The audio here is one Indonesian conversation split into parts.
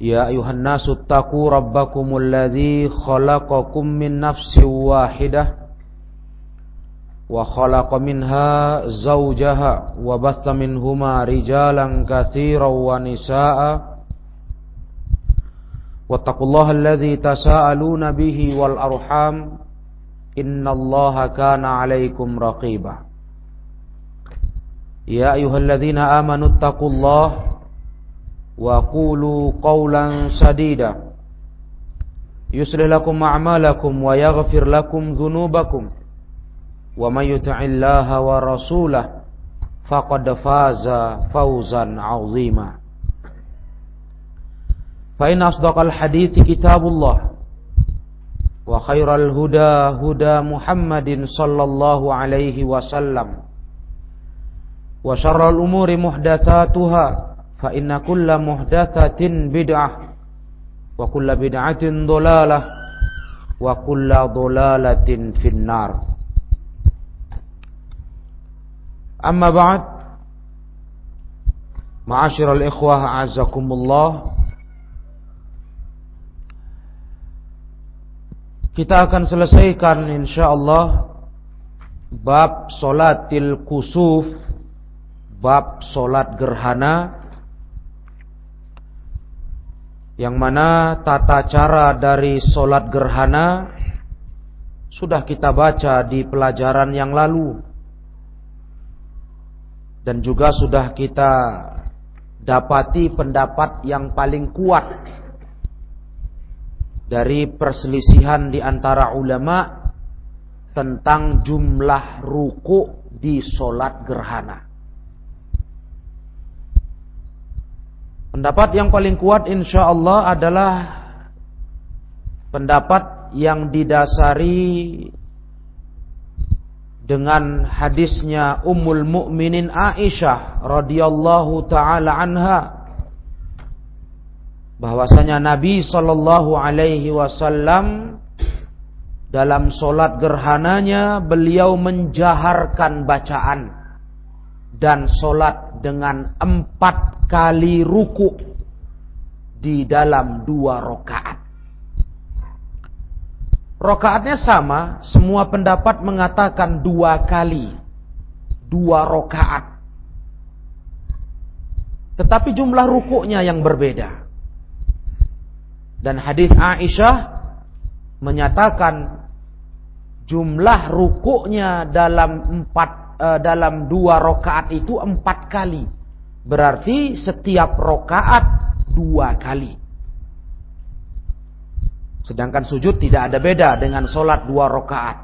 يا أيها الناس اتقوا ربكم الذي خلقكم من نفس واحدة وخلق منها زوجها وبث منهما رجالا كثيرا ونساء واتقوا الله الذي تساءلون به والأرحام إن الله كان عليكم رقيبا يا أيها الذين آمنوا اتقوا الله وقولوا قولا سديدا يصلح لكم أعمالكم ويغفر لكم ذنوبكم. ومن يطع الله ورسوله فقد فاز فوزا عظيما. فإن أصدق الحديث كتاب الله وخير الهدى هدى محمد صلى الله عليه وسلم وشر الأمور محدثاتها fa inna kulla muhdatsatin bid'ah wa kulla bid'atin dhalalah wa kulla dhalalatin finnar. Amma ba'd ma'asyiral ikhwah a'azzakumullah. Kita akan selesaikan insyaallah bab solatil kusuf bab solat gerhana yang mana tata cara dari solat gerhana sudah kita baca di pelajaran yang lalu dan juga sudah kita dapati pendapat yang paling kuat dari perselisihan di antara ulama tentang jumlah ruku di solat gerhana. Pendapat yang paling kuat insya Allah adalah pendapat yang didasari dengan hadisnya Ummul Mukminin Aisyah radhiyallahu taala anha bahwasanya Nabi sallallahu alaihi wasallam dalam solat gerhananya beliau menjaharkan bacaan dan solat dengan empat kali ruku di dalam dua rokaat. Rokaatnya sama, semua pendapat mengatakan dua kali, dua rokaat. Tetapi jumlah rukuknya yang berbeda. Dan hadis Aisyah menyatakan jumlah rukuknya dalam empat uh, dalam dua rokaat itu empat kali. Berarti setiap rokaat dua kali. Sedangkan sujud tidak ada beda dengan sholat dua rokaat.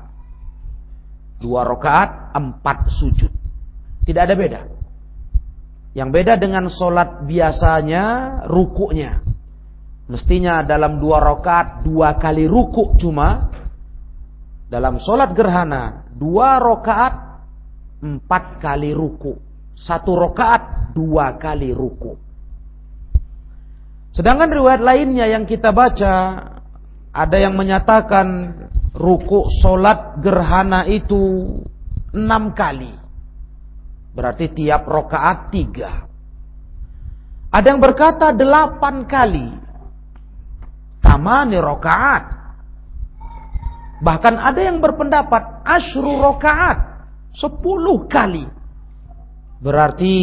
Dua rokaat, empat sujud. Tidak ada beda. Yang beda dengan sholat biasanya, rukuknya. Mestinya dalam dua rokaat, dua kali rukuk cuma. Dalam sholat gerhana, dua rokaat, empat kali ruku. Satu rokaat dua kali ruku. Sedangkan riwayat lainnya yang kita baca ada yang menyatakan ruku solat gerhana itu enam kali. Berarti tiap rokaat tiga. Ada yang berkata delapan kali. Tamani rokaat. Bahkan ada yang berpendapat asyru rokaat. Sepuluh kali. Berarti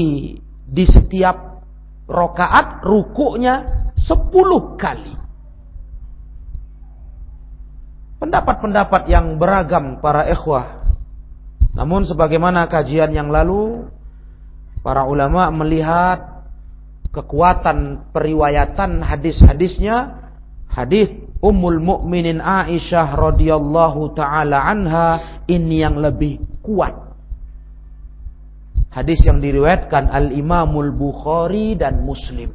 di setiap rokaat rukuknya Sepuluh kali. Pendapat-pendapat yang beragam para ikhwah. Namun sebagaimana kajian yang lalu, para ulama melihat kekuatan periwayatan hadis-hadisnya. Hadis Ummul Mukminin Aisyah radhiyallahu taala anha ini yang lebih kuat. Hadis yang diriwayatkan Al Imamul Bukhari dan Muslim.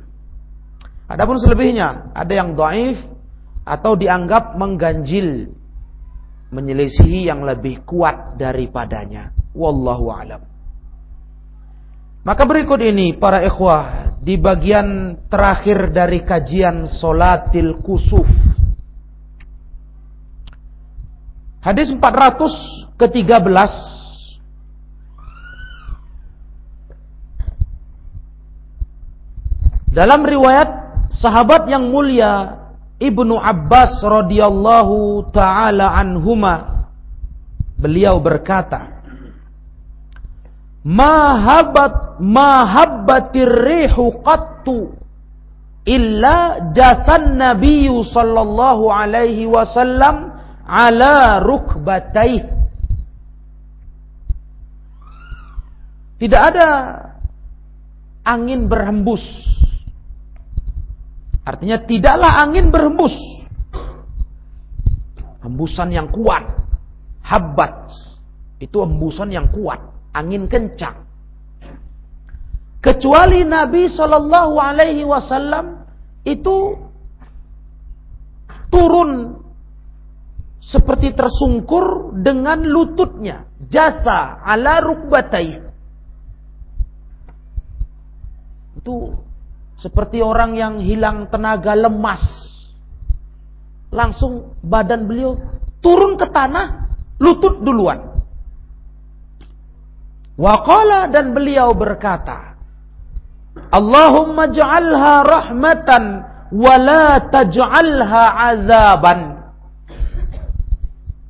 Adapun selebihnya ada yang dhaif atau dianggap mengganjil menyelisihi yang lebih kuat daripadanya. Wallahu alam. Maka berikut ini para ikhwah di bagian terakhir dari kajian solatil kusuf. Hadis 400 Dalam riwayat sahabat yang mulia Ibnu Abbas radhiyallahu taala anhuma beliau berkata Mahabat mahabbatir rihu qattu illa jathan nabiyyu sallallahu alaihi wasallam ala rukbataih. Tidak ada angin berhembus Artinya tidaklah angin berhembus. Hembusan yang kuat. Habbat. Itu hembusan yang kuat. Angin kencang. Kecuali Nabi Shallallahu Alaihi Wasallam itu turun seperti tersungkur dengan lututnya. Jasa ala rukbatai. Itu seperti orang yang hilang tenaga lemas. Langsung badan beliau turun ke tanah, lutut duluan. Waqala dan beliau berkata, Allahumma ja'alha rahmatan wa la taj'alha azaban.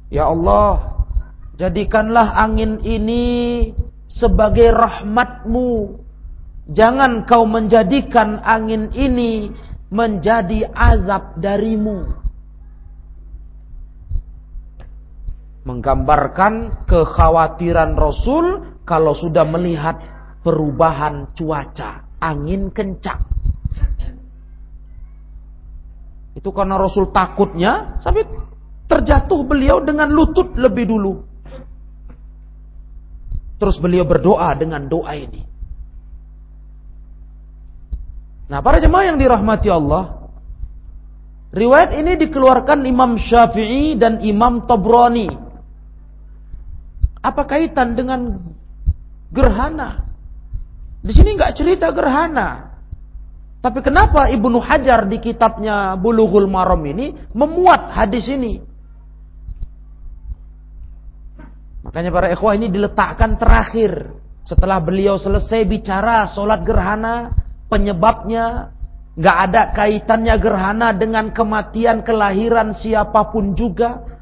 Ya Allah, jadikanlah angin ini sebagai rahmatmu Jangan kau menjadikan angin ini menjadi azab darimu. Menggambarkan kekhawatiran Rasul kalau sudah melihat perubahan cuaca, angin kencang. Itu karena Rasul takutnya, sampai terjatuh beliau dengan lutut lebih dulu. Terus beliau berdoa dengan doa ini. Nah, para jemaah yang dirahmati Allah, riwayat ini dikeluarkan Imam Syafi'i dan Imam Tabrani. Apa kaitan dengan gerhana? Di sini nggak cerita gerhana. Tapi kenapa Ibnu Hajar di kitabnya Bulughul Maram ini memuat hadis ini? Makanya para ikhwah ini diletakkan terakhir. Setelah beliau selesai bicara solat gerhana, penyebabnya, nggak ada kaitannya gerhana dengan kematian kelahiran siapa pun juga.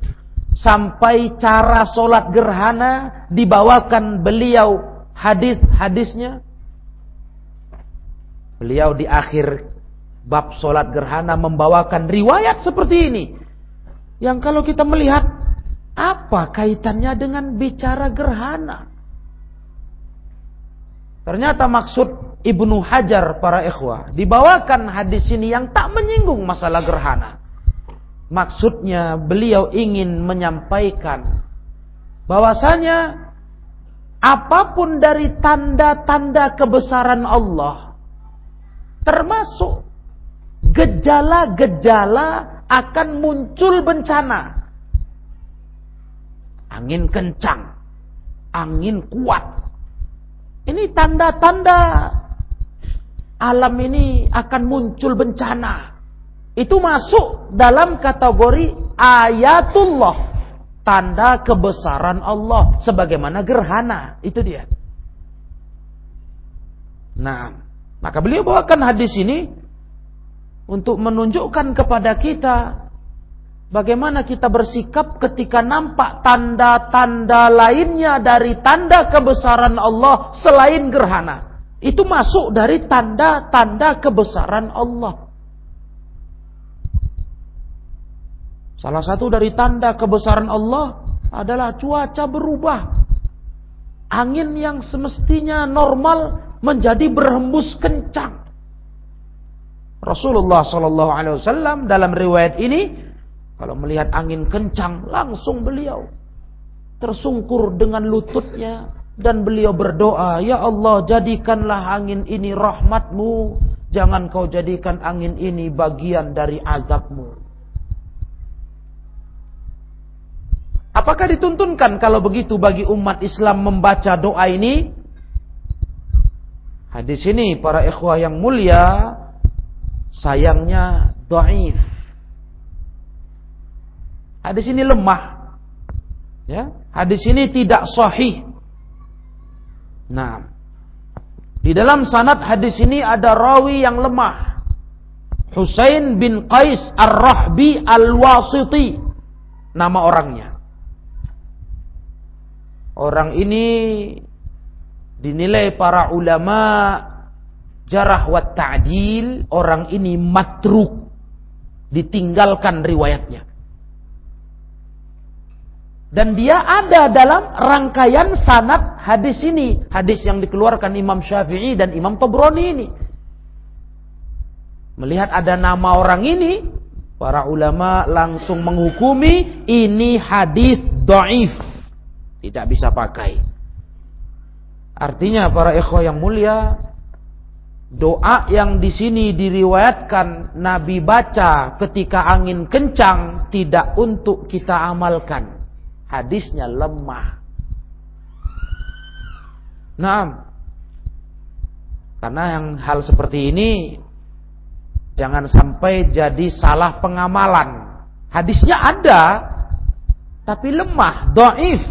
Sampai cara solat gerhana dibawakan beliau hadis-hadisnya. Beliau di akhir bab solat gerhana membawakan riwayat seperti ini. Yang kalau kita melihat apa kaitannya dengan bicara gerhana? Ternyata maksud Ibnu Hajar para ikhwah dibawakan hadis ini yang tak menyinggung masalah gerhana. Maksudnya beliau ingin menyampaikan bahwasanya apa pun dari tanda-tanda kebesaran Allah termasuk gejala-gejala akan muncul bencana. Angin kencang, angin kuat. Ini tanda-tanda alam ini akan muncul bencana. Itu masuk dalam kategori ayatullah. Tanda kebesaran Allah. Sebagaimana gerhana. Itu dia. Nah, maka beliau bawakan hadis ini untuk menunjukkan kepada kita bagaimana kita bersikap ketika nampak tanda-tanda lainnya dari tanda kebesaran Allah selain gerhana. Itu masuk dari tanda-tanda kebesaran Allah. Salah satu dari tanda kebesaran Allah adalah cuaca berubah. Angin yang semestinya normal menjadi berhembus kencang. Rasulullah Shallallahu Alaihi Wasallam dalam riwayat ini kalau melihat angin kencang langsung beliau tersungkur dengan lututnya dan beliau berdoa, Ya Allah jadikanlah angin ini rahmatmu, jangan kau jadikan angin ini bagian dari azabmu. Apakah dituntunkan kalau begitu bagi umat Islam membaca doa ini? Hadis ini para ikhwah yang mulia sayangnya dhaif. Hadis ini lemah. Ya, hadis ini tidak sahih. Nah, di dalam sanad hadis ini ada rawi yang lemah. Husain bin Qais Ar-Rahbi Al-Wasiti nama orangnya. Orang ini dinilai para ulama jarah wa ta'dil orang ini matruk ditinggalkan riwayatnya dan dia ada dalam rangkaian sanad hadis ini. Hadis yang dikeluarkan Imam Syafi'i dan Imam Tobroni ini. Melihat ada nama orang ini para ulama langsung menghukumi ini hadis doif. Tidak bisa pakai. Artinya para ikhwah yang mulia, doa yang di sini diriwayatkan Nabi baca ketika angin kencang tidak untuk kita amalkan. Hadisnya lemah. Nah, karena yang hal seperti ini jangan sampai jadi salah pengamalan. Hadisnya ada, tapi lemah, doif.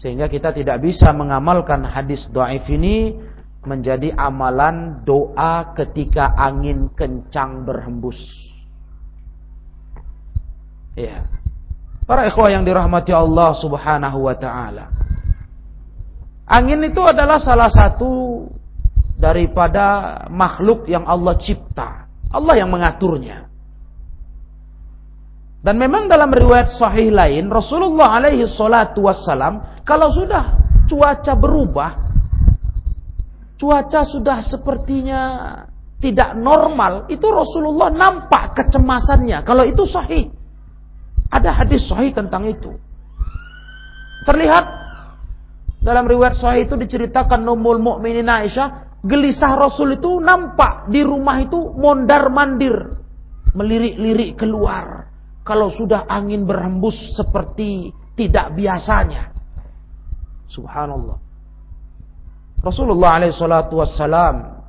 Sehingga kita tidak bisa mengamalkan hadis do'if ini menjadi amalan doa ketika angin kencang berhembus. Ya. Para ikhwah yang dirahmati Allah Subhanahu wa taala. Angin itu adalah salah satu daripada makhluk yang Allah cipta. Allah yang mengaturnya. Dan memang dalam riwayat sahih lain Rasulullah alaihi salatu wassalam kalau sudah cuaca berubah cuaca sudah sepertinya tidak normal itu Rasulullah nampak kecemasannya kalau itu sahih ada hadis sahih tentang itu terlihat dalam riwayat sahih itu diceritakan Ummul Mukminin Aisyah gelisah Rasul itu nampak di rumah itu mondar mandir melirik-lirik keluar kalau sudah angin berhembus seperti tidak biasanya. Subhanallah. Rasulullah alaihissalatu wassalam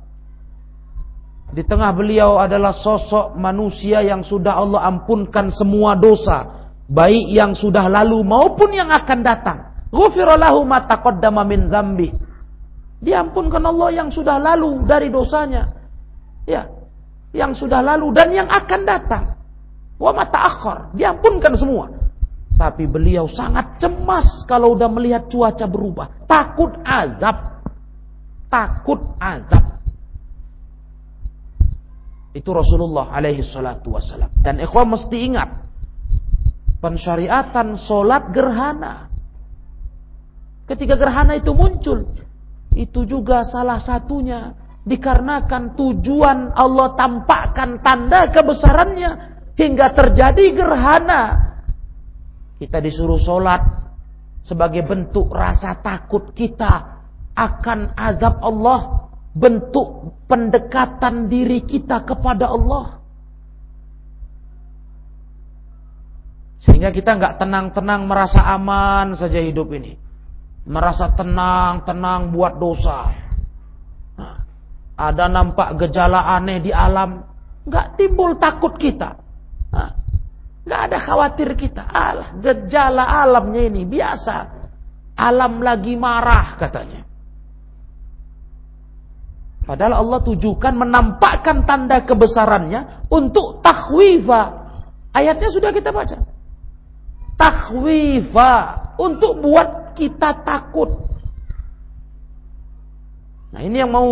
di tengah beliau adalah sosok manusia yang sudah Allah ampunkan semua dosa, baik yang sudah lalu maupun yang akan datang. Ghufirallahu ma taqaddama min dzambi. Diampunkan Allah yang sudah lalu dari dosanya. Ya, yang sudah lalu dan yang akan datang. Wa akhor, diampunkan semua. Tapi beliau sangat cemas kalau udah melihat cuaca berubah. Takut azab. Takut azab. Itu Rasulullah alaihi salatu wasalam. Dan ikhwan mesti ingat. Pensyariatan solat gerhana. Ketika gerhana itu muncul. Itu juga salah satunya. Dikarenakan tujuan Allah tampakkan tanda kebesarannya hingga terjadi gerhana. Kita disuruh sholat sebagai bentuk rasa takut kita akan azab Allah, bentuk pendekatan diri kita kepada Allah. Sehingga kita nggak tenang-tenang merasa aman saja hidup ini. Merasa tenang-tenang buat dosa. Nah, ada nampak gejala aneh di alam, nggak timbul takut kita. Gak ada khawatir kita. Alah, gejala alamnya ini biasa. Alam lagi marah katanya. Padahal Allah tujukan menampakkan tanda kebesarannya untuk tahwifa. Ayatnya sudah kita baca. Tahwifa untuk buat kita takut. Nah ini yang mau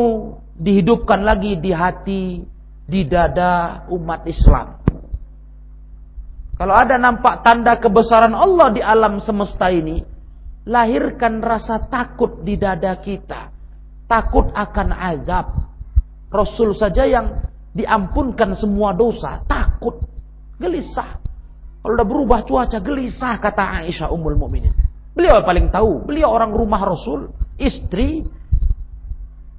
dihidupkan lagi di hati, di dada umat Islam. Kalau ada nampak tanda kebesaran Allah di alam semesta ini, lahirkan rasa takut di dada kita. Takut akan azab. Rasul saja yang diampunkan semua dosa, takut, gelisah. Kalau udah berubah cuaca, gelisah kata Aisyah Ummul Mukminin. Beliau paling tahu, beliau orang rumah Rasul, istri.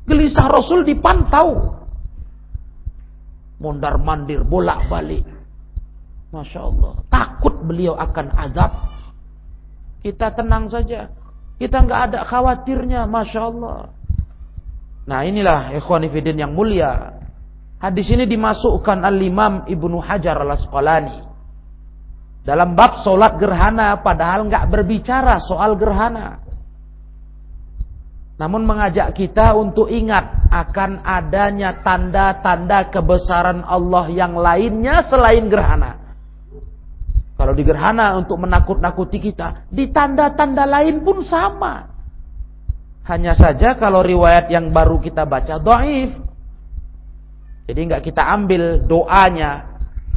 Gelisah Rasul dipantau. Mondar mandir, bolak balik. Masya Allah. Takut beliau akan azab. Kita tenang saja. Kita nggak ada khawatirnya. Masya Allah. Nah inilah ikhwanifidin yang mulia. Hadis ini dimasukkan al-imam Ibnu Hajar al-Asqalani. Dalam bab solat gerhana padahal nggak berbicara soal gerhana. Namun mengajak kita untuk ingat akan adanya tanda-tanda kebesaran Allah yang lainnya selain gerhana. Kalau di gerhana untuk menakut-nakuti kita, di tanda-tanda lain pun sama. Hanya saja kalau riwayat yang baru kita baca doif. Jadi nggak kita ambil doanya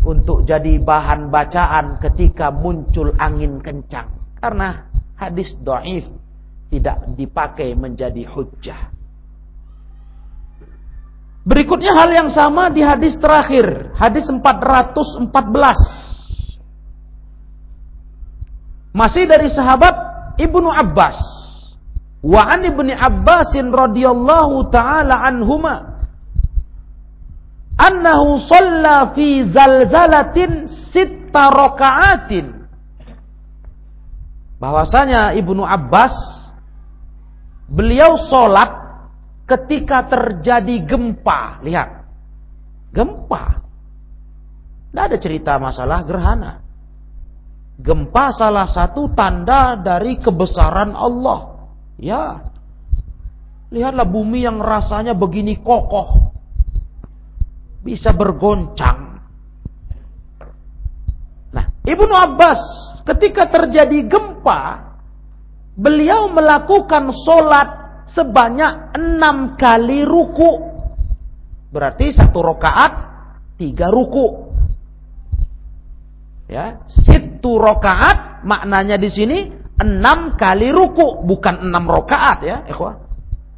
untuk jadi bahan bacaan ketika muncul angin kencang. Karena hadis doif tidak dipakai menjadi hujjah. Berikutnya hal yang sama di hadis terakhir, hadis 414. Masih dari sahabat Ibnu Abbas. Wa an Ibnu Abbasin radhiyallahu taala anhuma annahu shalla fi zalzalatin sitta raka'atin. Bahwasanya Ibnu Abbas beliau sholat ketika terjadi gempa. Lihat. Gempa. Tidak ada cerita masalah gerhana. Gempa salah satu tanda dari kebesaran Allah. Ya. Lihatlah bumi yang rasanya begini kokoh. Bisa bergoncang. Nah, Ibnu Abbas ketika terjadi gempa, beliau melakukan solat sebanyak enam kali ruku. Berarti satu rokaat, tiga ruku. Ya, situ rokaat maknanya di sini enam kali ruku, bukan enam rokaat ya, ikhwah.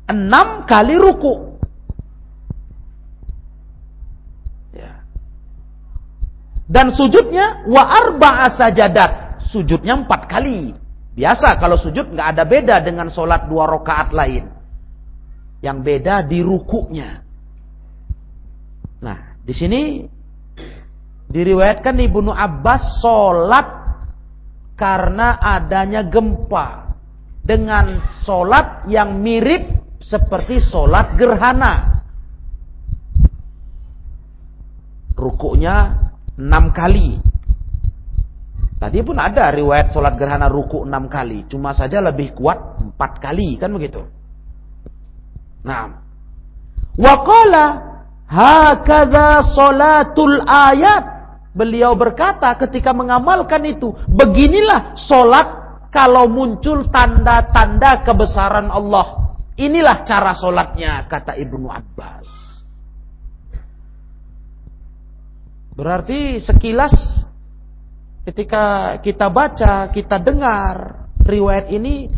Enam kali ruku. Ya. Dan sujudnya wa arba'a sajadat. Sujudnya empat kali. Biasa kalau sujud nggak ada beda dengan sholat dua rokaat lain. Yang beda di rukunya. Nah, di sini Diriwayatkan Ibnu Abbas sholat karena adanya gempa. Dengan sholat yang mirip seperti sholat gerhana. Rukuknya enam kali. Tadi pun ada riwayat sholat gerhana ruku enam kali. Cuma saja lebih kuat empat kali. Kan begitu. Nah. Waqala hakadha sholatul ayat beliau berkata ketika mengamalkan itu, beginilah solat kalau muncul tanda-tanda kebesaran Allah. Inilah cara solatnya, kata Ibnu Abbas. Berarti sekilas ketika kita baca, kita dengar riwayat ini,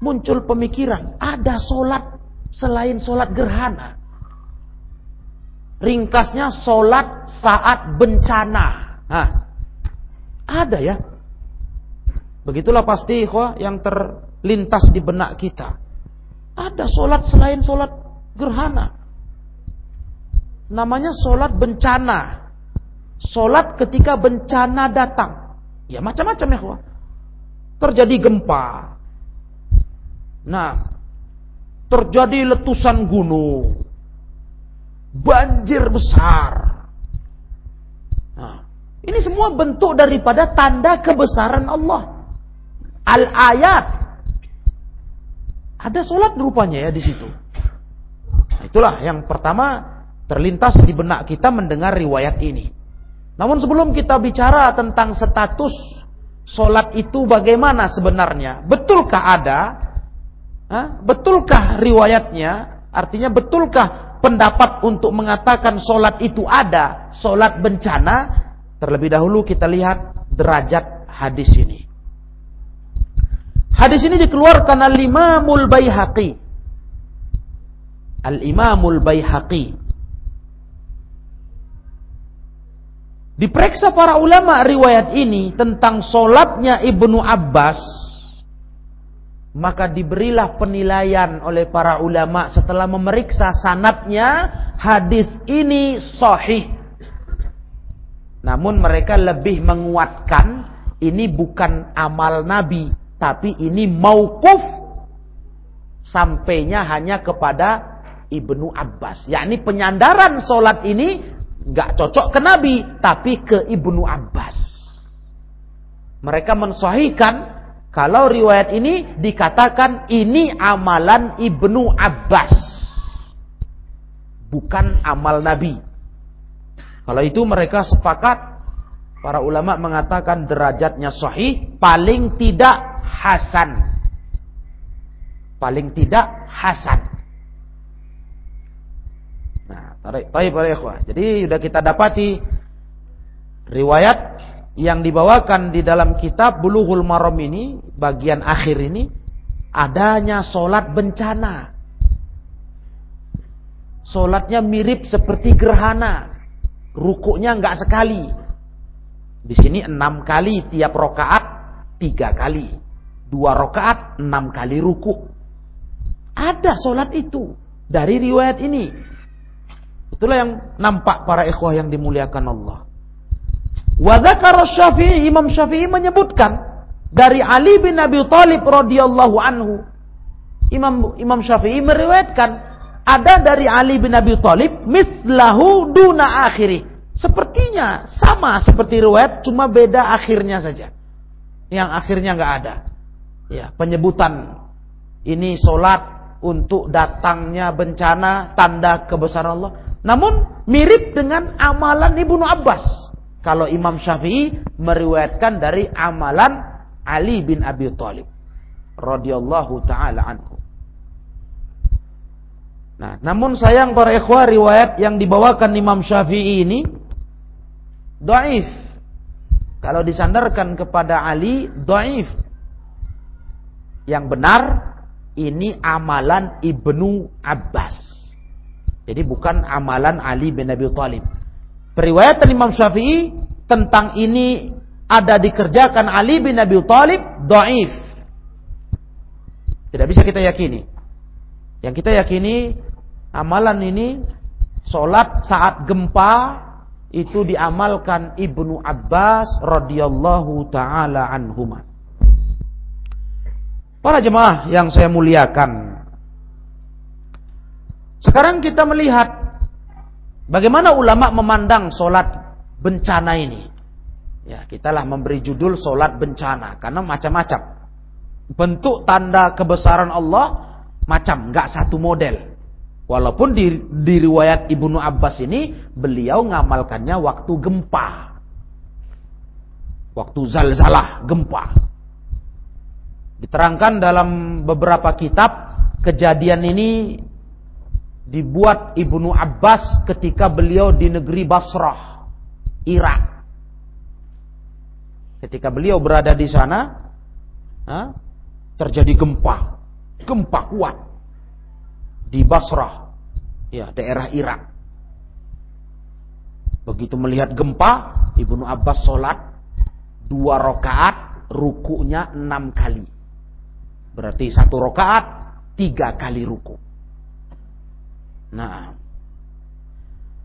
muncul pemikiran, ada solat selain solat gerhana. Ringkasnya solat saat bencana. Nah, ada ya. Begitulah pasti ikhwah yang terlintas di benak kita. Ada solat selain solat gerhana. Namanya solat bencana. Solat ketika bencana datang. Ya macam-macam ya ikhwah. Terjadi gempa. Nah, terjadi letusan gunung banjir besar. Nah, ini semua bentuk daripada tanda kebesaran Allah. Al-ayat. Ada solat rupanya ya di situ. Nah, itulah yang pertama terlintas di benak kita mendengar riwayat ini. Namun sebelum kita bicara tentang status solat itu bagaimana sebenarnya, betulkah ada? Betulkah riwayatnya? Artinya betulkah pendapat untuk mengatakan solat itu ada, solat bencana, terlebih dahulu kita lihat derajat hadis ini. Hadis ini dikeluarkan al-Imamul Baihaqi. Al-Imamul Baihaqi. Diperiksa para ulama riwayat ini tentang solatnya Ibnu Abbas. Maka diberilah penilaian oleh para ulama setelah memeriksa sanatnya hadis ini sahih. Namun mereka lebih menguatkan ini bukan amal Nabi tapi ini mauquf sampainya hanya kepada Ibnu Abbas. Yakni penyandaran solat ini nggak cocok ke Nabi, tapi ke Ibnu Abbas. Mereka mensahihkan kalau riwayat ini dikatakan ini amalan Ibnu Abbas. Bukan amal Nabi. Kalau itu mereka sepakat para ulama mengatakan derajatnya sahih paling tidak hasan. Paling tidak hasan. Nah, tarik, tarik para ikhwah. Jadi sudah kita dapati riwayat yang dibawakan di dalam kitab Bulughul Maram ini, bagian akhir ini, adanya solat bencana. Solatnya mirip seperti gerhana. Rukuknya enggak sekali. Di sini enam kali tiap rokaat tiga kali dua rakaat, enam kali ruku. Ada solat itu dari riwayat ini. Itulah yang nampak para ikhwah yang dimuliakan Allah. Wadakar Syafi'i, Imam Syafi'i menyebutkan dari Ali bin Abi Thalib radhiyallahu anhu. Imam Imam Syafi'i meriwayatkan ada dari Ali bin Abi Thalib mislahu duna akhiri. Sepertinya sama seperti riwayat cuma beda akhirnya saja. Yang akhirnya nggak ada ya penyebutan ini solat untuk datangnya bencana tanda kebesaran Allah. Namun mirip dengan amalan Ibnu Abbas. Kalau Imam Syafi'i meriwayatkan dari amalan Ali bin Abi Thalib radhiyallahu taala anhu. Nah, namun sayang para ikhwah riwayat yang dibawakan Imam Syafi'i ini dhaif. Kalau disandarkan kepada Ali, dhaif yang benar ini amalan Ibnu Abbas. Jadi bukan amalan Ali bin Abi Thalib. Periwayatan Imam Syafi'i tentang ini ada dikerjakan Ali bin Abi Thalib dhaif. Tidak bisa kita yakini. Yang kita yakini amalan ini solat saat gempa itu diamalkan Ibnu Abbas radhiyallahu taala anhumah. Para jemaah yang saya muliakan. Sekarang kita melihat bagaimana ulama memandang solat bencana ini. Ya, kitalah memberi judul solat bencana karena macam-macam. Bentuk tanda kebesaran Allah macam, nggak satu model. Walaupun di, di riwayat Ibnu Abbas ini beliau ngamalkannya waktu gempa. Waktu zalzalah, gempa. Diterangkan dalam beberapa kitab kejadian ini dibuat Ibnu Abbas ketika beliau di negeri Basrah, Irak. Ketika beliau berada di sana, terjadi gempa, gempa kuat di Basrah, ya daerah Irak. Begitu melihat gempa, Ibnu Abbas sholat dua rakaat, rukunya enam kali. Berarti satu rokaat tiga kali ruku. Nah,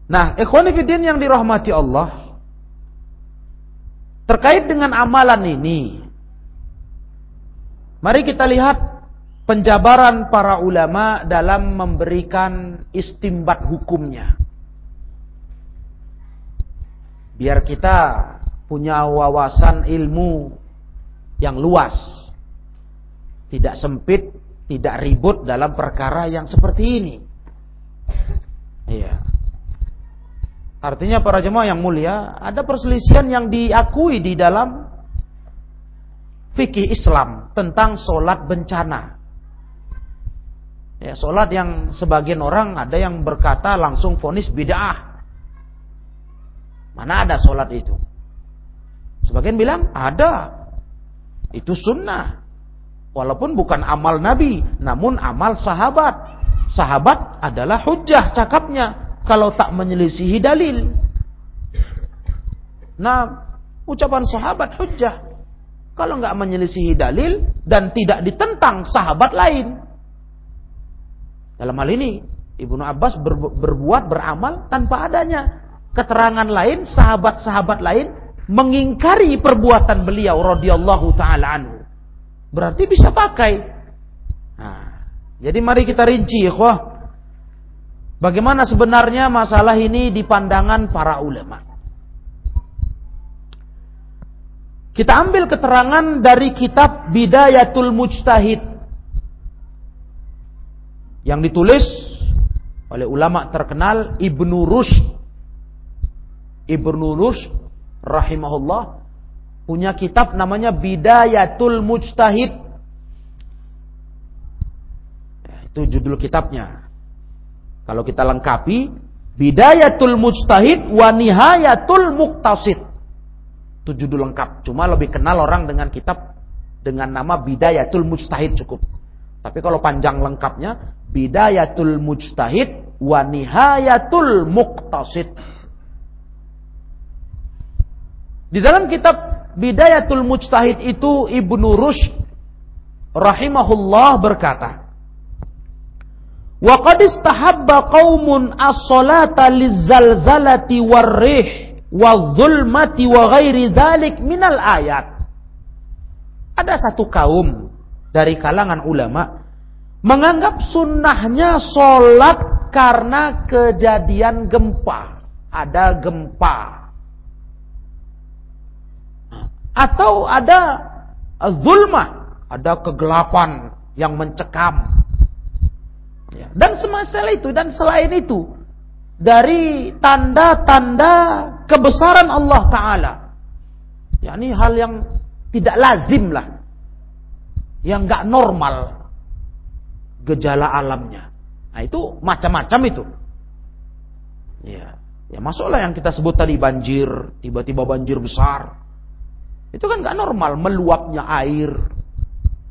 nah, ikhwanifidin yang dirahmati Allah, terkait dengan amalan ini, mari kita lihat penjabaran para ulama dalam memberikan istimbat hukumnya. Biar kita punya wawasan ilmu yang luas tidak sempit, tidak ribut dalam perkara yang seperti ini. Iya. Artinya para jemaah yang mulia, ada perselisihan yang diakui di dalam fikih Islam tentang solat bencana. Ya, solat yang sebagian orang ada yang berkata langsung fonis bid'ah. Mana ada solat itu? Sebagian bilang ada. Itu sunnah. Walaupun bukan amal Nabi, namun amal sahabat. Sahabat adalah hujjah cakapnya kalau tak menyelisihi dalil. Nah, ucapan sahabat hujjah. Kalau nggak menyelisihi dalil dan tidak ditentang sahabat lain. Dalam hal ini, Ibnu Abbas ber, berbuat beramal tanpa adanya keterangan lain, sahabat-sahabat lain mengingkari perbuatan beliau radhiyallahu taala anhu. Berarti bisa pakai. Nah, jadi mari kita rinci, ikhwah. Bagaimana sebenarnya masalah ini di pandangan para ulama? Kita ambil keterangan dari kitab Bidayatul Mujtahid yang ditulis oleh ulama terkenal Ibnu Rushd. Ibnu Rushd rahimahullah punya kitab namanya Bidayatul Mujtahid. Ya, itu judul kitabnya. Kalau kita lengkapi Bidayatul Mujtahid wa Nihayatul Muqtasid. Itu judul lengkap. Cuma lebih kenal orang dengan kitab dengan nama Bidayatul Mujtahid cukup. Tapi kalau panjang lengkapnya Bidayatul Mujtahid wa Nihayatul Muqtasid. Di dalam kitab Bidayatul Mujtahid itu Ibnu Rushd rahimahullah berkata, "Wa qad istahabba qaumun as-salata lizzalzalati war-rih wa zulmati wa ghairi dzalik minal ayat. Ada satu kaum dari kalangan ulama menganggap sunnahnya sholat karena kejadian gempa. Ada gempa. Atau ada zulmah. Ada kegelapan yang mencekam. Ya, dan semasa itu dan selain itu dari tanda-tanda kebesaran Allah Ta'ala. Ya, ini hal yang tidak lazim lah. Yang nggak normal. Gejala alamnya. Nah itu macam-macam itu. Ya, ya masuklah yang kita sebut tadi banjir. Tiba-tiba banjir besar. Itu kan nggak normal. Meluapnya air.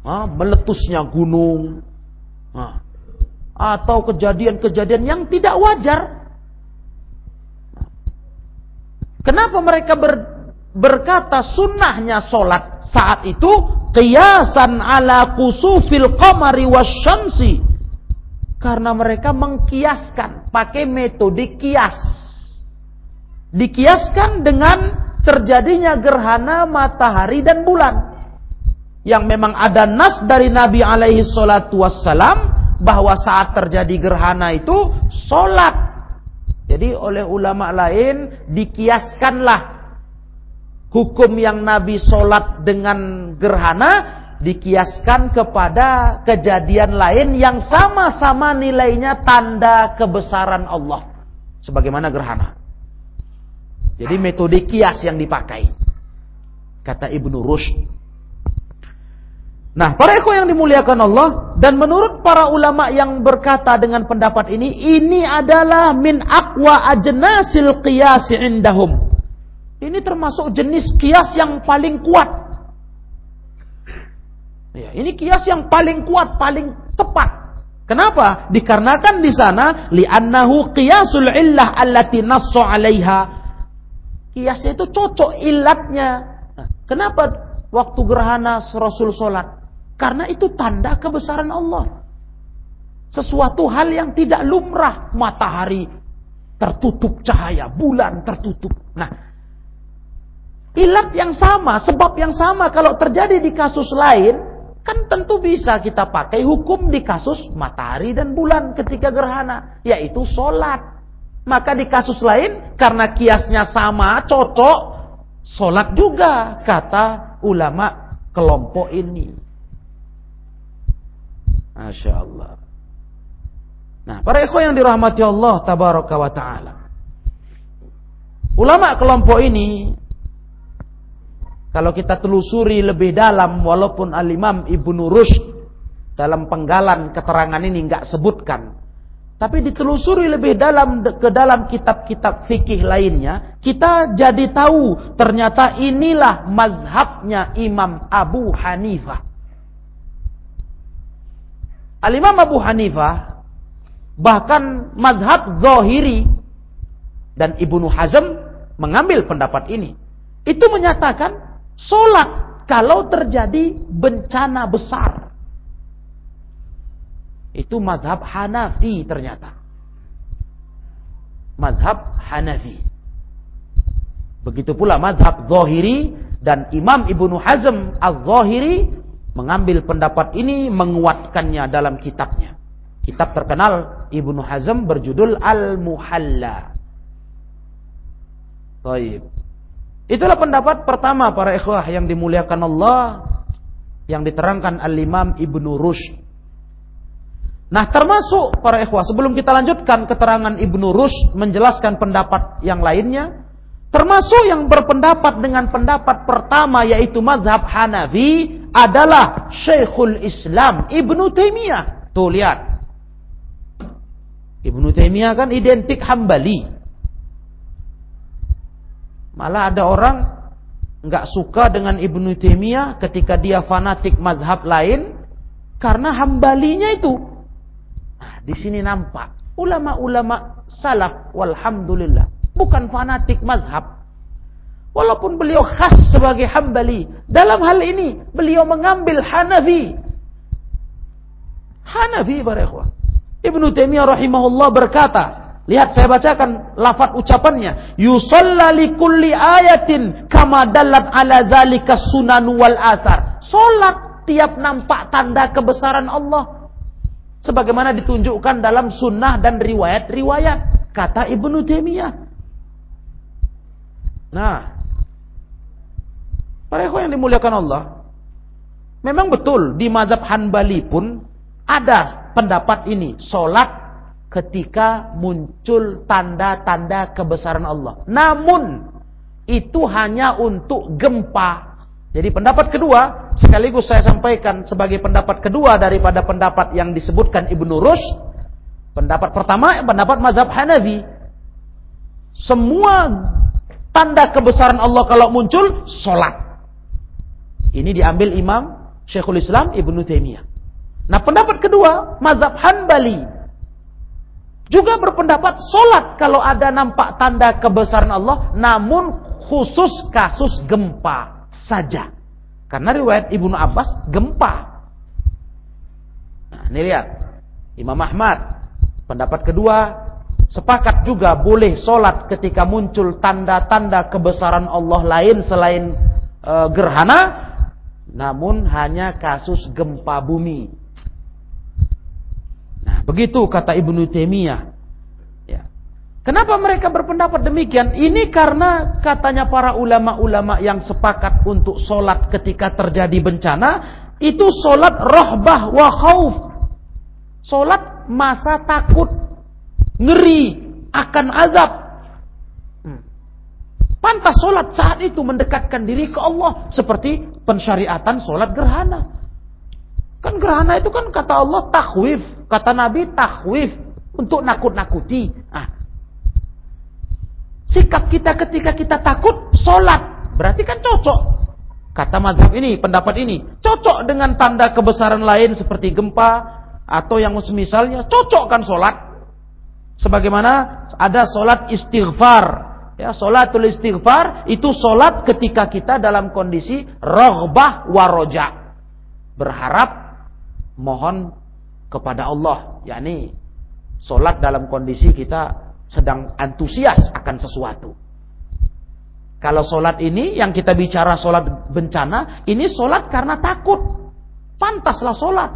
Ha, meletusnya gunung. Ha, atau kejadian-kejadian yang tidak wajar. Kenapa mereka ber, berkata sunnahnya solat saat itu? Kiasan ala kusufil qamari wasyamsi. Karena mereka mengkiaskan pakai metode kias. Dikiaskan dengan terjadinya gerhana matahari dan bulan. Yang memang ada nas dari Nabi alaihi salatu wassalam bahwa saat terjadi gerhana itu solat jadi oleh ulama lain dikiaskanlah hukum yang Nabi sholat dengan gerhana dikiaskan kepada kejadian lain yang sama-sama nilainya tanda kebesaran Allah. Sebagaimana gerhana. Jadi metode kias yang dipakai. Kata Ibnu Rushd. Nah, para ekor yang dimuliakan Allah dan menurut para ulama yang berkata dengan pendapat ini, ini adalah min aqwa ajnasil qiyas indahum. Ini termasuk jenis kias yang paling kuat. Ya, ini kias yang paling kuat, paling tepat. Kenapa? Dikarenakan di sana li'annahu qiyasul illah allati nassu 'alaiha. Kiasnya itu cocok ilatnya. Nah, kenapa waktu gerhana Rasul salat? Karena itu tanda kebesaran Allah. Sesuatu hal yang tidak lumrah. Matahari tertutup cahaya, bulan tertutup. Nah, ilat yang sama, sebab yang sama kalau terjadi di kasus lain, kan tentu bisa kita pakai hukum di kasus matahari dan bulan ketika gerhana, yaitu sholat. Maka di kasus lain, karena kiasnya sama, cocok, sholat juga, kata ulama kelompok ini. Masya Allah. Nah, para ikhwan yang dirahmati Allah tabaraka wa ta'ala. Ulama kelompok ini kalau kita telusuri lebih dalam walaupun Al-Imam Ibnu Rushd dalam penggalan keterangan ini nggak sebutkan. Tapi ditelusuri lebih dalam ke dalam kitab-kitab fikih lainnya, kita jadi tahu ternyata inilah mazhabnya Imam Abu Hanifah. Al-Imam Abu Hanifah bahkan mazhab zahiri dan Ibnu Hazm mengambil pendapat ini. Itu menyatakan solat kalau terjadi bencana besar itu madhab Hanafi ternyata. Madhab Hanafi. Begitu pula madhab Zohiri dan Imam Ibnu Hazm al-Zohiri mengambil pendapat ini menguatkannya dalam kitabnya. Kitab terkenal Ibnu Hazm berjudul Al-Muhalla. Baik. Itulah pendapat pertama para ikhwah yang dimuliakan Allah yang diterangkan Al-Imam Ibnu Rushd Nah termasuk para ikhwah sebelum kita lanjutkan keterangan Ibnu Rus menjelaskan pendapat yang lainnya. Termasuk yang berpendapat dengan pendapat pertama yaitu mazhab Hanafi adalah Syekhul Islam Ibnu Taimiyah. Tuh lihat. Ibnu Taimiyah kan identik Hambali. Malah ada orang nggak suka dengan Ibnu Taimiyah ketika dia fanatik mazhab lain karena Hambalinya itu di sini nampak ulama-ulama salaf walhamdulillah bukan fanatik mazhab. Walaupun beliau khas sebagai Hambali, dalam hal ini beliau mengambil Hanafi. Hanafi para. Ibnu Taimiyah rahimahullah berkata, lihat saya bacakan lafaz ucapannya, yusalla li kulli ayatin kama dallat ala dzalika sunan wal athar. Salat tiap nampak tanda kebesaran Allah, sebagaimana ditunjukkan dalam sunnah dan riwayat-riwayat kata Ibnu Taimiyah. Nah, para ikhwan yang dimuliakan Allah, memang betul di mazhab Hanbali pun ada pendapat ini, solat ketika muncul tanda-tanda kebesaran Allah. Namun itu hanya untuk gempa jadi pendapat kedua, sekaligus saya sampaikan sebagai pendapat kedua daripada pendapat yang disebutkan Ibnu Rus. Pendapat pertama, pendapat mazhab Hanafi. Semua tanda kebesaran Allah kalau muncul, solat. Ini diambil Imam Syekhul Islam Ibnu Taimiyah. Nah pendapat kedua, mazhab Hanbali. Juga berpendapat solat kalau ada nampak tanda kebesaran Allah, namun khusus kasus gempa saja. Karena riwayat Ibnu Abbas gempa. Nah, ini lihat. Imam Ahmad pendapat kedua sepakat juga boleh solat ketika muncul tanda-tanda kebesaran Allah lain selain e, gerhana namun hanya kasus gempa bumi. Nah, begitu kata Ibnu Taimiyah. Kenapa mereka berpendapat demikian? Ini karena katanya para ulama-ulama yang sepakat untuk sholat ketika terjadi bencana, itu sholat rohbah wa khauf. Sholat masa takut, ngeri akan azab. Hmm. Pantas sholat saat itu mendekatkan diri ke Allah. Seperti pensyariatan sholat gerhana. Kan gerhana itu kan kata Allah takwif. Kata Nabi takwif. Untuk nakut-nakuti. Ah, Sikap kita ketika kita takut, sholat. Berarti kan cocok. Kata mazhab ini, pendapat ini. Cocok dengan tanda kebesaran lain seperti gempa. Atau yang semisalnya. Cocok kan sholat. Sebagaimana ada sholat istighfar. Ya, sholatul istighfar itu sholat ketika kita dalam kondisi rohbah waroja. Berharap mohon kepada Allah. yakni sholat dalam kondisi kita sedang antusias akan sesuatu. Kalau sholat ini yang kita bicara sholat bencana, ini sholat karena takut. Pantaslah sholat.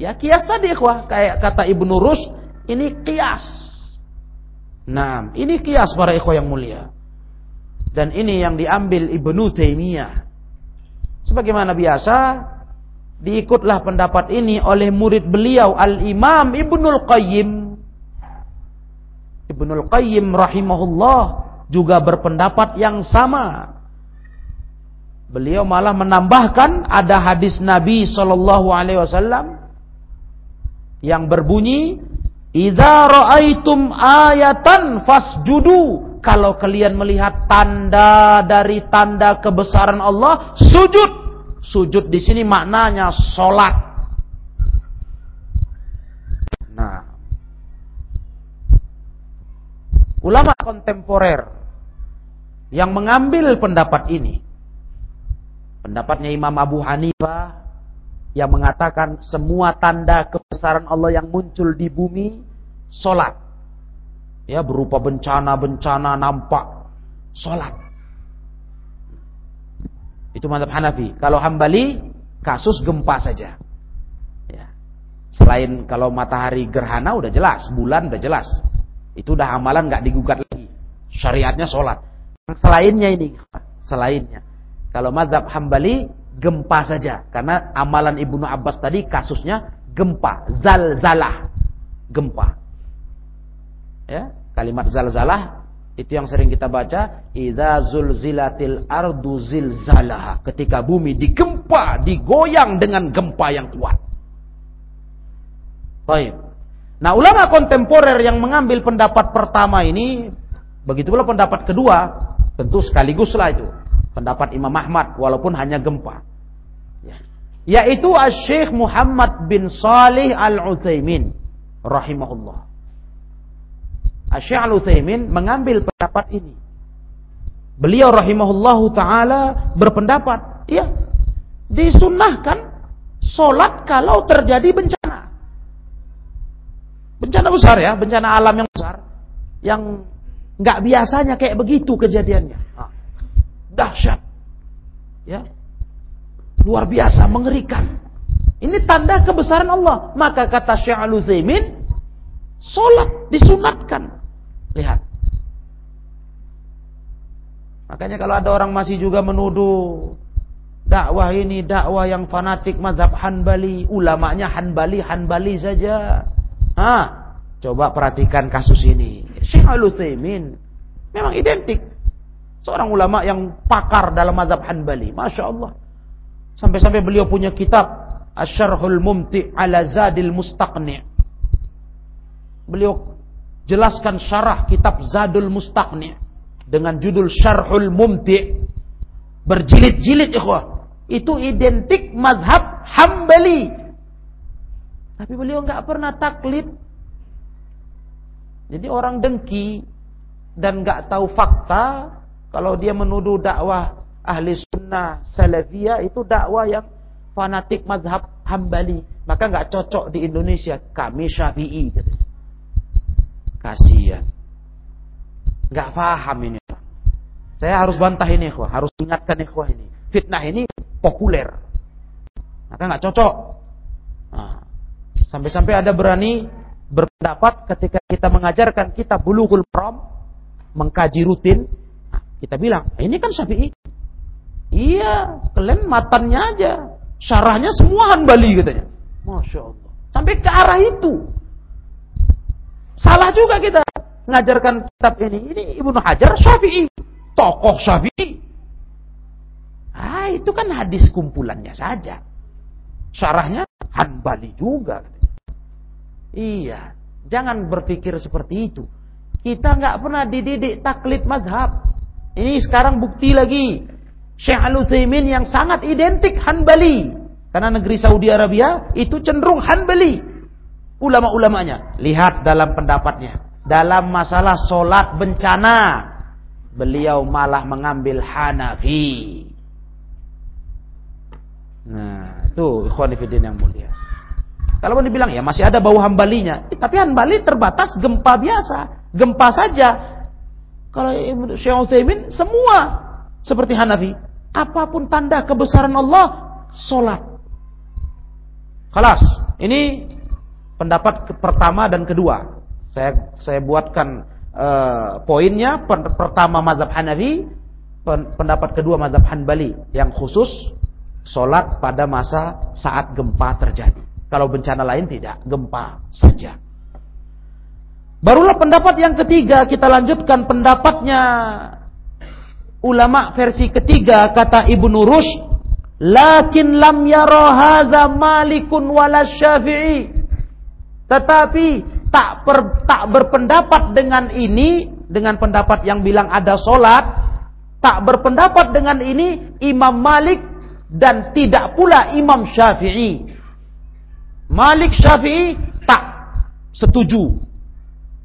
Ya kias tadi ikhwah, kayak kata Ibnu Rus, ini kias. Nah, ini kias para ikhwah yang mulia. Dan ini yang diambil Ibnu Taimiyah. Sebagaimana biasa, diikutlah pendapat ini oleh murid beliau Al-Imam Ibnul Qayyim Ibnul Qayyim rahimahullah juga berpendapat yang sama. Beliau malah menambahkan ada hadis Nabi Shallallahu Alaihi Wasallam yang berbunyi Idza ra'aitum ayatan fasjudu. Kalau kalian melihat tanda dari tanda kebesaran Allah, sujud. Sujud di sini maknanya salat. Nah, ulama kontemporer yang mengambil pendapat ini, pendapatnya Imam Abu Hanifah, yang mengatakan semua tanda kebesaran Allah yang muncul di bumi solat. Ya berupa bencana-bencana nampak solat. Itu mantap Hanafi. Kalau Hambali kasus gempa saja. Ya. Selain kalau matahari gerhana udah jelas, bulan udah jelas. Itu udah amalan nggak digugat lagi. Syariatnya solat. Selainnya ini, selainnya. Kalau madhab Hambali gempa saja. Karena amalan Ibnu Abbas tadi kasusnya gempa, zalzalah, gempa. Ya, kalimat zalzalah itu yang sering kita baca, idza zulzilatil ardu zilzalaha. Ketika bumi digempa, digoyang dengan gempa yang kuat. Baik. Nah, ulama kontemporer yang mengambil pendapat pertama ini, begitu pula pendapat kedua, tentu sekaliguslah itu pendapat Imam Ahmad walaupun hanya gempa. Ya. Yaitu Syekh Muhammad bin Salih Al-Utsaimin rahimahullah. Syekh Al-Utsaimin mengambil pendapat ini. Beliau rahimahullah taala berpendapat, ya, disunahkan solat kalau terjadi bencana. Bencana besar ya, bencana alam yang besar yang nggak biasanya kayak begitu kejadiannya. Nah, dahsyat. Ya. Luar biasa, mengerikan. Ini tanda kebesaran Allah. Maka kata Syekh Al-Utsaimin, salat disunatkan. Lihat. Makanya kalau ada orang masih juga menuduh dakwah ini dakwah yang fanatik mazhab Hanbali, ulamanya Hanbali, Hanbali saja. Ha, coba perhatikan kasus ini. Syekh Al-Utsaimin memang identik Seorang ulama yang pakar dalam mazhab Hanbali. Masya Allah. Sampai-sampai beliau punya kitab. Asyarhul Mumti' ala Zadil Mustaqni' Beliau jelaskan syarah kitab Zadul Mustaqni' dengan judul Syarhul Mumti' berjilid-jilid ikhwah. Itu identik mazhab Hambali. Tapi beliau nggak pernah taklid. Jadi orang dengki dan nggak tahu fakta, kalau dia menuduh dakwah ahli sunnah salafiyah itu dakwah yang fanatik mazhab hambali. Maka nggak cocok di Indonesia. Kami syafi'i. Kasihan. Nggak paham ini. Saya harus bantah ini, ikhwah. Harus ingatkan ikhwah ini. Fitnah ini populer. Maka nggak cocok. Nah, sampai-sampai ada berani berpendapat ketika kita mengajarkan kita bulughul prom mengkaji rutin kita bilang, ini kan syafi'i. Iya, kalian matannya aja. Syarahnya semua hanbali katanya. Masya Allah. Sampai ke arah itu. Salah juga kita ngajarkan kitab ini. Ini Ibnu Hajar syafi'i. Tokoh syafi'i. Ah, itu kan hadis kumpulannya saja. Syarahnya hanbali juga. Iya. Jangan berpikir seperti itu. Kita nggak pernah dididik taklid mazhab. Ini sekarang bukti lagi. Syekh Al-Utsaimin yang sangat identik Hanbali. Karena negeri Saudi Arabia itu cenderung Hanbali. Ulama-ulamanya. Lihat dalam pendapatnya. Dalam masalah solat bencana. Beliau malah mengambil Hanafi. Nah, itu ikhwanifidin yang mulia. Kalau mau dibilang ya masih ada bau hambalinya. Tapi hambali terbatas gempa biasa. Gempa saja. Kalau Syekh Utsaimin semua seperti Hanafi. Apa pun tanda kebesaran Allah, solat. Kelas. Ini pendapat pertama dan kedua. Saya saya buatkan uh, poinnya. Pertama mazhab Hanafi, pendapat kedua mazhab Hanbali yang khusus solat pada masa saat gempa terjadi. Kalau bencana lain tidak, gempa saja. Barulah pendapat yang ketiga kita lanjutkan pendapatnya. Ulama versi ketiga kata Ibnu Rushd lakin lam yara malikun wala syafi'i. Tetapi tak per, tak berpendapat dengan ini dengan pendapat yang bilang ada solat tak berpendapat dengan ini Imam Malik dan tidak pula Imam Syafi'i. Malik Syafi'i tak setuju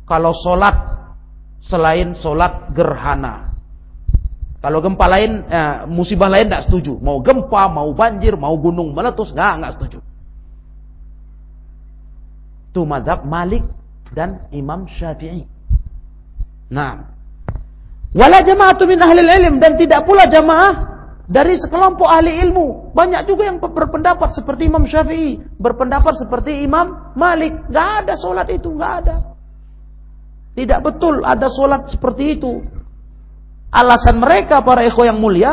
kalau solat selain solat gerhana kalau gempa lain, eh, musibah lain tidak setuju. Mau gempa, mau banjir, mau gunung meletus, nggak nggak setuju. Itu madhab Malik dan Imam Syafi'i. Nah, wala jamaatu min ahli ilm dan tidak pula jamaah dari sekelompok ahli ilmu. Banyak juga yang berpendapat seperti Imam Syafi'i, berpendapat seperti Imam Malik. Gak ada solat itu, gak ada. Tidak betul ada solat seperti itu. Alasan mereka para ikhwan yang mulia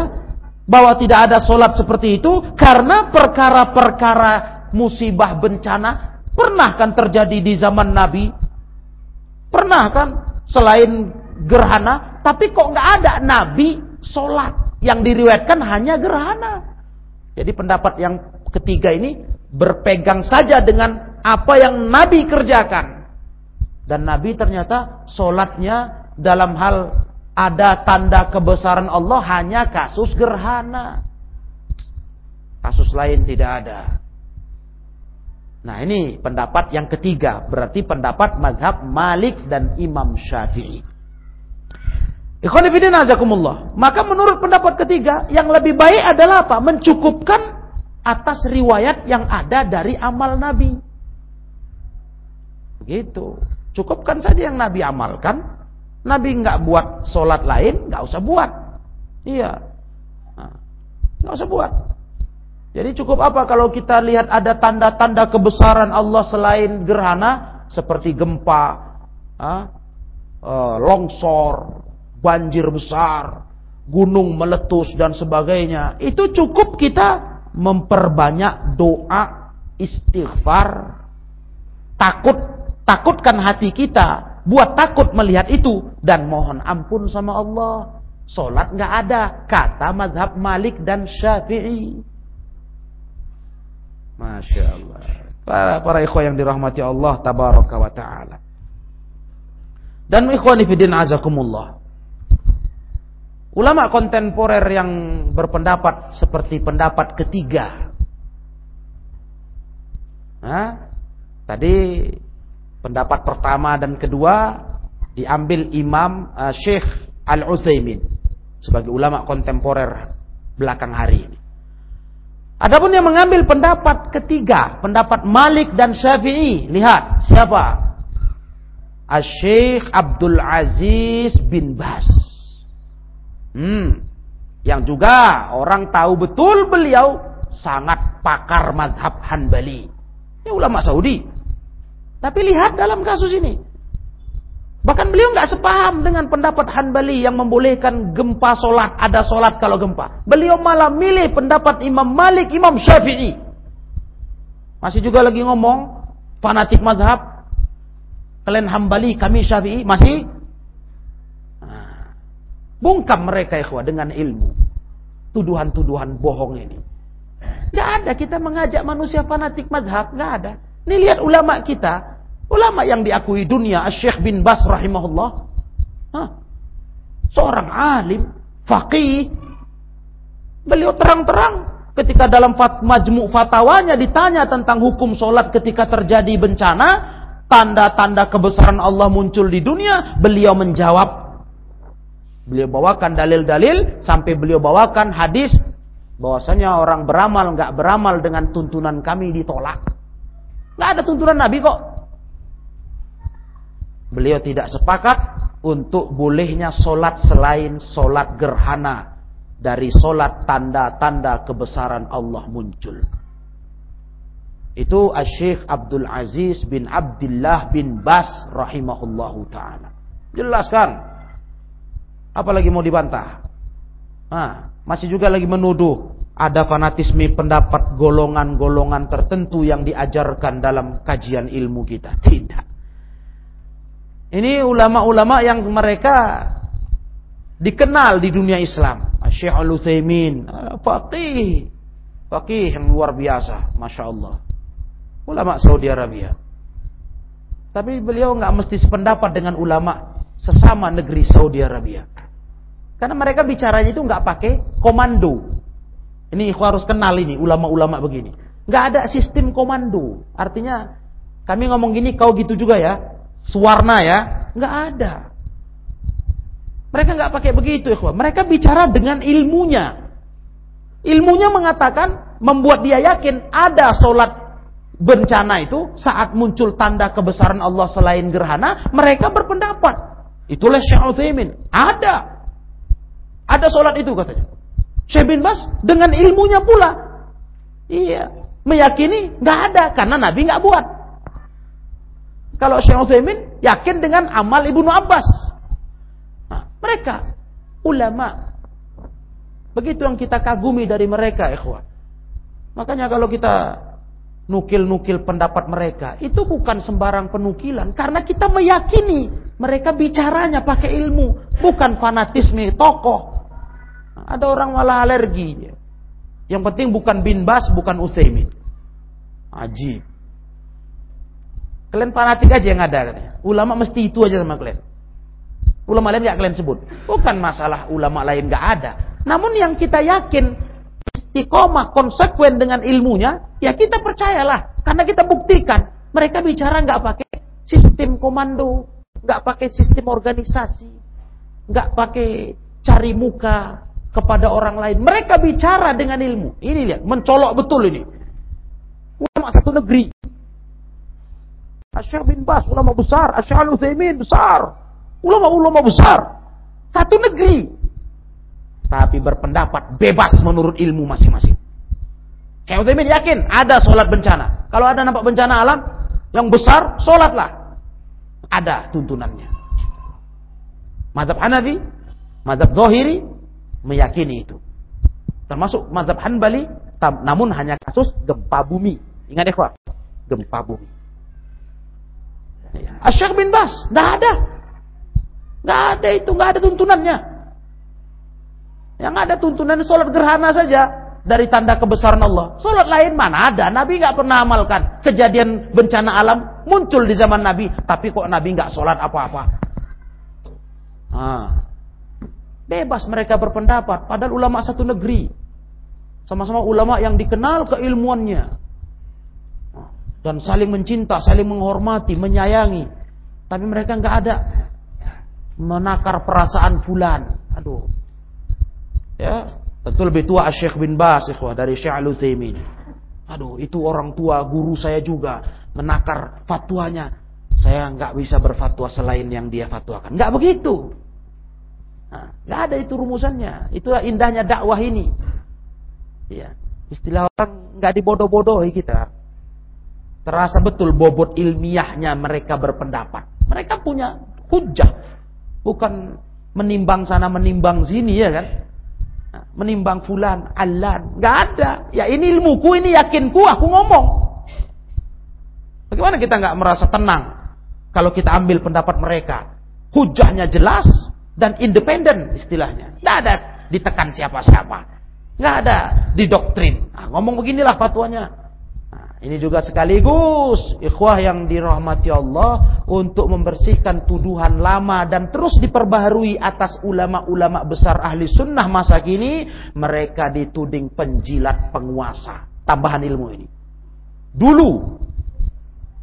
bahwa tidak ada solat seperti itu karena perkara-perkara musibah bencana Pernah kan terjadi di zaman Nabi? Pernah kan? Selain gerhana, tapi kok nggak ada Nabi sholat yang diriwayatkan hanya gerhana. Jadi pendapat yang ketiga ini berpegang saja dengan apa yang Nabi kerjakan. Dan Nabi ternyata sholatnya dalam hal ada tanda kebesaran Allah hanya kasus gerhana. Kasus lain tidak ada. Nah ini pendapat yang ketiga. Berarti pendapat madhab Malik dan Imam Syafi'i. Ikhwanifidin azakumullah. Maka menurut pendapat ketiga, yang lebih baik adalah apa? Mencukupkan atas riwayat yang ada dari amal Nabi. Begitu. Cukupkan saja yang Nabi amalkan. Nabi nggak buat sholat lain, nggak usah buat. Iya. Nah, nggak usah buat. Jadi cukup apa kalau kita lihat ada tanda-tanda kebesaran Allah selain gerhana seperti gempa, eh, longsor, banjir besar, gunung meletus dan sebagainya. Itu cukup kita memperbanyak doa istighfar, takut takutkan hati kita, buat takut melihat itu dan mohon ampun sama Allah. Solat nggak ada, kata madhab Malik dan Syafi'i. Masya Allah. Para, para ikhwan yang dirahmati Allah tabaraka wa ta'ala. Dan ikhwan ifidin azakumullah. Ulama kontemporer yang berpendapat seperti pendapat ketiga. Nah, tadi pendapat pertama dan kedua diambil Imam uh, Syekh Al-Utsaimin sebagai ulama kontemporer belakang hari ini. Adapun yang mengambil pendapat ketiga, pendapat Malik dan Syafi'i, lihat siapa? Asy-Syaikh Abdul Aziz bin Bas. Hmm. Yang juga orang tahu betul beliau sangat pakar madhab Hanbali. Ini ulama Saudi. Tapi lihat dalam kasus ini. Bahkan beliau nggak sepaham dengan pendapat Hanbali yang membolehkan gempa solat, ada solat kalau gempa. Beliau malah milih pendapat Imam Malik, Imam Syafi'i. Masih juga lagi ngomong, fanatik madhab, kalian Hanbali, kami Syafi'i, masih? Nah, bungkam mereka ikhwah dengan ilmu. Tuduhan-tuduhan bohong ini. Gak ada kita mengajak manusia fanatik madhab, gak ada. Ini lihat ulama kita, Ulama yang diakui dunia, Syekh bin Bas rahimahullah. Hah? Seorang alim, faqih. Beliau terang-terang ketika dalam fat, majmu fatwanya ditanya tentang hukum solat ketika terjadi bencana, tanda-tanda kebesaran Allah muncul di dunia, beliau menjawab. Beliau bawakan dalil-dalil sampai beliau bawakan hadis bahwasanya orang beramal nggak beramal dengan tuntunan kami ditolak. Nggak ada tuntunan Nabi kok. Beliau tidak sepakat untuk bolehnya solat selain solat gerhana dari solat tanda-tanda kebesaran Allah muncul. Itu Syekh Abdul Aziz bin Abdullah bin Bas rahimahullahu taala. Jelaskan. Apalagi mau dibantah? Nah, masih juga lagi menuduh ada fanatisme pendapat golongan-golongan tertentu yang diajarkan dalam kajian ilmu kita. Tidak. Ini ulama-ulama yang mereka dikenal di dunia Islam. Syekh Al-Utsaimin, faqih. Faqih yang luar biasa, Masya Allah. Ulama Saudi Arabia. Tapi beliau nggak mesti sependapat dengan ulama sesama negeri Saudi Arabia. Karena mereka bicaranya itu nggak pakai komando. Ini harus kenal ini ulama-ulama begini. Nggak ada sistem komando. Artinya kami ngomong gini kau gitu juga ya. Suwarna ya. Nggak ada. Mereka nggak pakai begitu ya. Mereka bicara dengan ilmunya. Ilmunya mengatakan membuat dia yakin ada sholat bencana itu saat muncul tanda kebesaran Allah selain gerhana, mereka berpendapat. Itulah Syekh Utsaimin. Ada. Ada sholat itu katanya. Syekh bin Bas dengan ilmunya pula. Iya. Meyakini nggak ada karena Nabi nggak buat. Kalau Syekh Utsaimin yakin dengan amal Ibnu Abbas. Nah, mereka ulama. Begitu yang kita kagumi dari mereka, ikhwah. Makanya kalau kita nukil-nukil pendapat mereka. Itu bukan sembarang penukilan. Karena kita meyakini mereka bicaranya pakai ilmu. Bukan fanatisme tokoh. Ada orang malah alergi. Yang penting bukan bin Bas, bukan Uthaymin. Ajib. Kalian fanatik aja yang ada katanya. Ulama mesti itu aja sama kalian. Ulama lain gak kalian sebut. Bukan masalah ulama lain gak ada. Namun yang kita yakin istiqomah konsekuen dengan ilmunya, ya kita percayalah. Karena kita buktikan. Mereka bicara nggak pakai sistem komando, nggak pakai sistem organisasi, nggak pakai cari muka kepada orang lain. Mereka bicara dengan ilmu. Ini lihat, mencolok betul ini. Ulama satu negeri. Asy'ar bin Bas, ulama besar. Asy'ar Utsaimin besar. Ulama-ulama besar. Satu negeri tapi berpendapat bebas menurut ilmu masing-masing. Kayak Uthaymin yakin ada sholat bencana. Kalau ada nampak bencana alam yang besar, sholatlah. Ada tuntunannya. Madhab Hanafi, Madhab Zohiri meyakini itu. Termasuk Madhab Hanbali, namun hanya kasus gempa bumi. Ingat ya, gempa bumi. Asyik bin Bas, nggak ada. Nggak ada itu, nggak ada tuntunannya. Yang ada tuntunan sholat gerhana saja dari tanda kebesaran Allah. Sholat lain mana ada? Nabi nggak pernah amalkan. Kejadian bencana alam muncul di zaman Nabi, tapi kok Nabi nggak sholat apa-apa? Ah. Bebas mereka berpendapat. Padahal ulama satu negeri. Sama-sama ulama yang dikenal keilmuannya. Dan saling mencinta, saling menghormati, menyayangi. Tapi mereka nggak ada menakar perasaan fulan. Aduh, Ya, tentu lebih tua Syekh bin Bas ikhwah dari Syekh Al-Utsaimin. Aduh, itu orang tua guru saya juga menakar fatwanya. Saya nggak bisa berfatwa selain yang dia fatwakan. Nggak begitu. Nah, nggak ada itu rumusannya. Itulah indahnya dakwah ini. Ya, istilah orang nggak dibodoh-bodohi kita. Terasa betul bobot ilmiahnya mereka berpendapat. Mereka punya hujah. Bukan menimbang sana menimbang sini ya kan menimbang fulan, alan. Gak ada. Ya ini ilmuku, ini yakinku, aku ngomong. Bagaimana kita nggak merasa tenang kalau kita ambil pendapat mereka? Hujahnya jelas dan independen istilahnya. Tidak ada ditekan siapa-siapa. Nggak ada didoktrin. Nah, ngomong beginilah fatwanya. Ini juga sekaligus ikhwah yang dirahmati Allah untuk membersihkan tuduhan lama dan terus diperbaharui atas ulama-ulama besar ahli sunnah masa kini. Mereka dituding penjilat penguasa. Tambahan ilmu ini. Dulu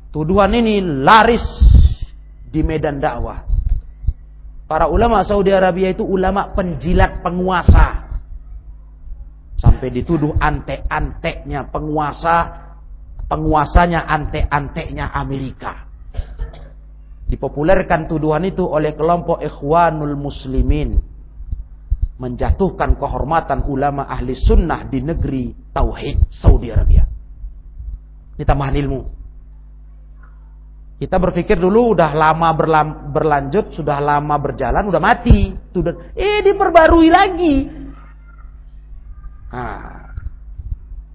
tuduhan ini laris di medan dakwah. Para ulama Saudi Arabia itu ulama penjilat penguasa. Sampai dituduh antek-anteknya penguasa penguasanya antek-anteknya Amerika. Dipopulerkan tuduhan itu oleh kelompok Ikhwanul Muslimin. Menjatuhkan kehormatan ulama ahli sunnah di negeri Tauhid Saudi Arabia. Ini tambahan ilmu. Kita berpikir dulu udah lama berlanjut, sudah lama berjalan, udah mati. Eh diperbarui lagi. Nah,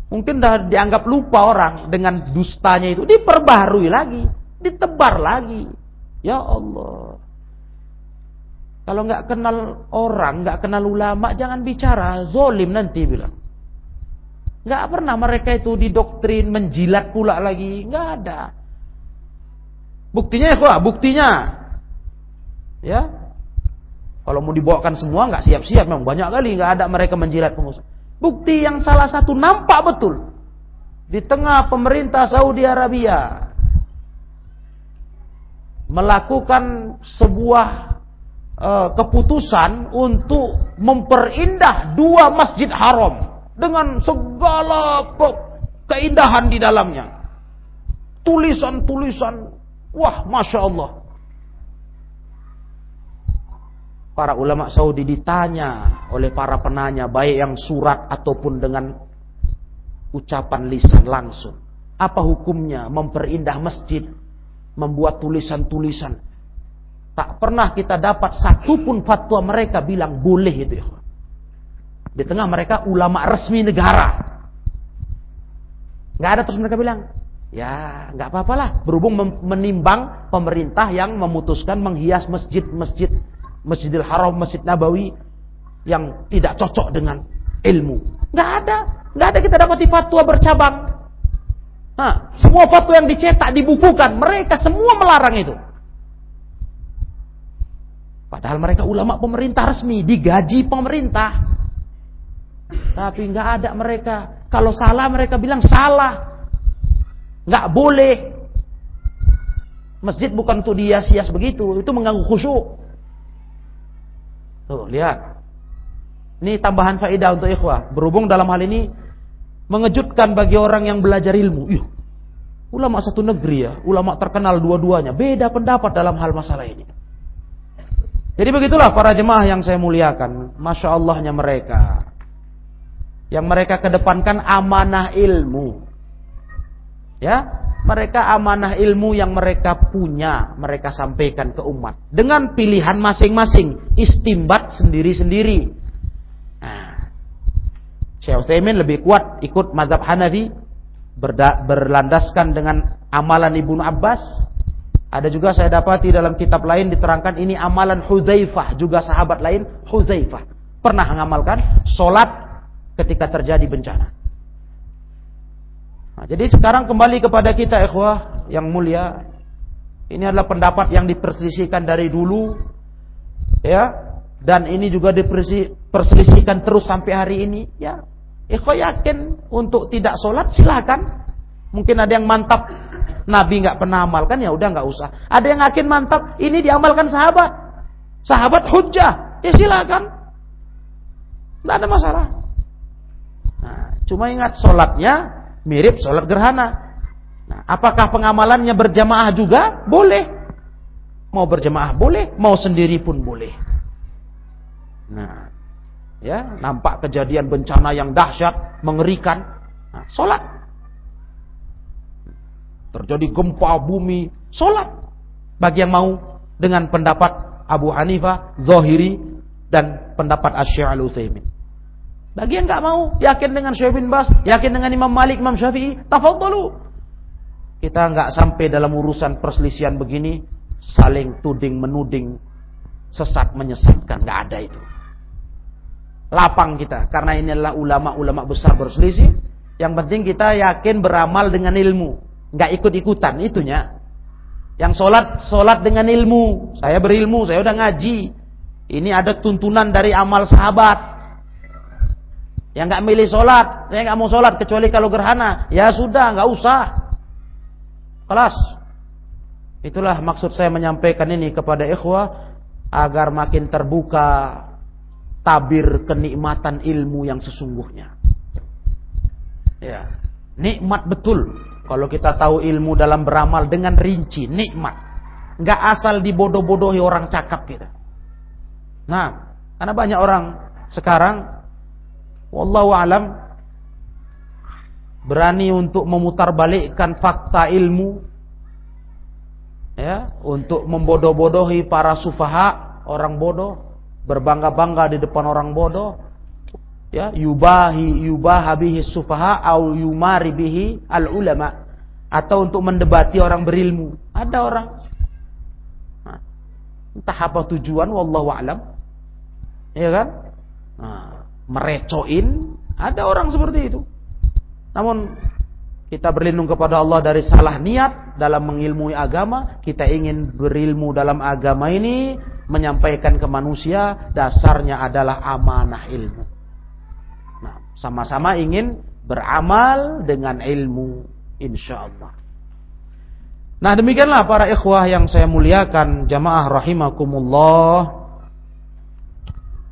Mungkin dah dianggap lupa orang dengan dustanya itu. Diperbaharui lagi. Ditebar lagi. Ya Allah. Kalau nggak kenal orang, nggak kenal ulama, jangan bicara. Zolim nanti bilang. Nggak pernah mereka itu didoktrin, menjilat pula lagi. Nggak ada. Buktinya ya, buktinya. Ya. Kalau mau dibawakan semua nggak siap-siap memang banyak kali nggak ada mereka menjilat pengusaha. Bukti yang salah satu nampak betul di tengah pemerintah Saudi Arabia melakukan sebuah uh, keputusan untuk memperindah dua masjid haram dengan segala keindahan di dalamnya. Tulisan-tulisan, wah masya Allah. Para ulama Saudi ditanya oleh para penanya, baik yang surat ataupun dengan ucapan lisan langsung. Apa hukumnya memperindah masjid, membuat tulisan-tulisan? Tak pernah kita dapat satupun fatwa mereka bilang boleh itu. Di tengah mereka ulama resmi negara. Nggak ada terus mereka bilang, ya nggak apa-apalah. Berhubung menimbang pemerintah yang memutuskan menghias masjid-masjid, Masjidil Haram, Masjid Nabawi yang tidak cocok dengan ilmu. Nggak ada. Nggak ada kita dapat fatwa bercabang. Nah, semua fatwa yang dicetak, dibukukan, mereka semua melarang itu. Padahal mereka ulama pemerintah resmi, digaji pemerintah. Tapi nggak ada mereka. Kalau salah mereka bilang salah. Nggak boleh. Masjid bukan untuk dihias-hias begitu. Itu mengganggu khusyuk. Lihat. Ini tambahan faedah untuk ikhwah. Berhubung dalam hal ini Mengejutkan bagi orang yang belajar ilmu. Ih, ulama satu negeri ya, ulama terkenal dua-duanya. Beda pendapat dalam hal masalah ini. Jadi begitulah para jemaah yang saya muliakan. Masya Allahnya mereka. Yang mereka kedepankan amanah ilmu. Ya, mereka amanah ilmu yang mereka punya, mereka sampaikan ke umat dengan pilihan masing-masing, istimbat sendiri-sendiri. Syekh Utsaimin lebih kuat ikut mazhab Hanafi berlandaskan dengan amalan Ibnu Abbas. Ada juga saya dapati dalam kitab lain diterangkan ini amalan Hudzaifah, juga sahabat lain Hudzaifah pernah mengamalkan solat ketika terjadi bencana. Nah, jadi sekarang kembali kepada kita ikhwah yang mulia. Ini adalah pendapat yang diperselisihkan dari dulu ya dan ini juga diperselisihkan terus sampai hari ini ya Ikhwa yakin untuk tidak sholat silakan. Mungkin ada yang mantap Nabi nggak pernah amalkan ya udah nggak usah. Ada yang yakin mantap ini diamalkan sahabat. Sahabat hujah ya silakan. Tidak ada masalah. Nah, cuma ingat sholatnya mirip sholat gerhana. Nah, apakah pengamalannya berjamaah juga? Boleh. Mau berjamaah boleh, mau sendiri pun boleh. Nah, ya nampak kejadian bencana yang dahsyat mengerikan nah, sholat terjadi gempa bumi sholat bagi yang mau dengan pendapat Abu Hanifah Zohiri dan pendapat Asy'ari al-Utsaimin bagi yang nggak mau yakin dengan Syekh bin Bas yakin dengan Imam Malik Imam Syafi'i tafadhalu. Kita nggak sampai dalam urusan perselisihan begini saling tuding menuding sesat menyesatkan. Nggak ada itu. Lapang kita karena ini adalah ulama-ulama besar berselisih. Yang penting kita yakin beramal dengan ilmu. Nggak ikut-ikutan itunya. Yang sholat sholat dengan ilmu. Saya berilmu saya udah ngaji. Ini ada tuntunan dari amal sahabat yang nggak milih sholat saya nggak mau sholat kecuali kalau gerhana ya sudah nggak usah kelas itulah maksud saya menyampaikan ini kepada ikhwah agar makin terbuka tabir kenikmatan ilmu yang sesungguhnya. Ya, nikmat betul kalau kita tahu ilmu dalam beramal dengan rinci, nikmat. Enggak asal dibodoh-bodohi orang cakap kita. Nah, karena banyak orang sekarang wallahu alam. Berani untuk memutarbalikkan fakta ilmu ya, untuk membodoh-bodohi para sufaha, orang bodoh berbangga-bangga di depan orang bodoh ya yubahi yubaha sufaha au yumari bihi al ulama atau untuk mendebati orang berilmu. Ada orang. Nah, entah apa tujuan wallahu alam. Ya kan? Nah, merecoin ada orang seperti itu namun kita berlindung kepada Allah dari salah niat dalam mengilmui agama, kita ingin berilmu dalam agama ini, menyampaikan ke manusia, dasarnya adalah amanah ilmu. Nah, sama-sama ingin beramal dengan ilmu, insya Allah. Nah demikianlah para ikhwah yang saya muliakan, jamaah rahimakumullah.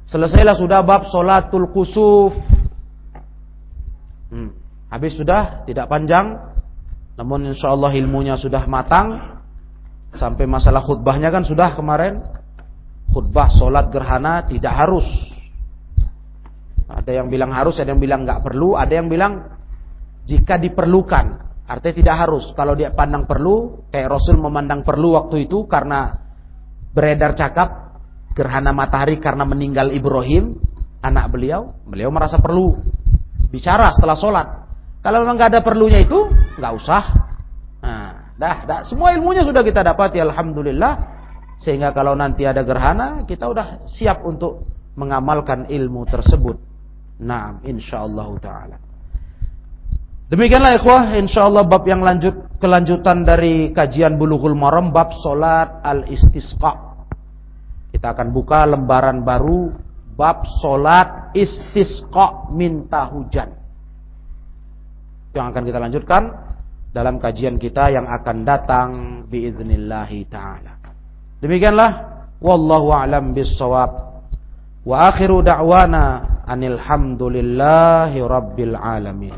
Selesailah sudah bab solatul kusuf. Hmm. Habis sudah, tidak panjang. Namun insya Allah ilmunya sudah matang. Sampai masalah khutbahnya kan sudah kemarin. Khutbah solat gerhana tidak harus. Ada yang bilang harus, ada yang bilang nggak perlu, ada yang bilang jika diperlukan. Artinya tidak harus. Kalau dia pandang perlu, kayak Rasul memandang perlu waktu itu karena beredar cakap gerhana matahari karena meninggal Ibrahim, anak beliau, beliau merasa perlu bicara setelah sholat. Kalau memang nggak ada perlunya itu, nggak usah. Nah, dah, dah, semua ilmunya sudah kita dapat ya alhamdulillah. Sehingga kalau nanti ada gerhana, kita udah siap untuk mengamalkan ilmu tersebut. Nah, insyaallah taala. Demikianlah ikhwah, insyaallah bab yang lanjut kelanjutan dari kajian Bulughul Maram bab salat al-istisqa. Kita akan buka lembaran baru bab salat istisqa minta hujan yang akan kita lanjutkan dalam kajian kita yang akan datang biiznillahi taala. Demikianlah wallahu a'lam bissawab. Wa akhiru da'wana anil hamdulillahi rabbil alamin.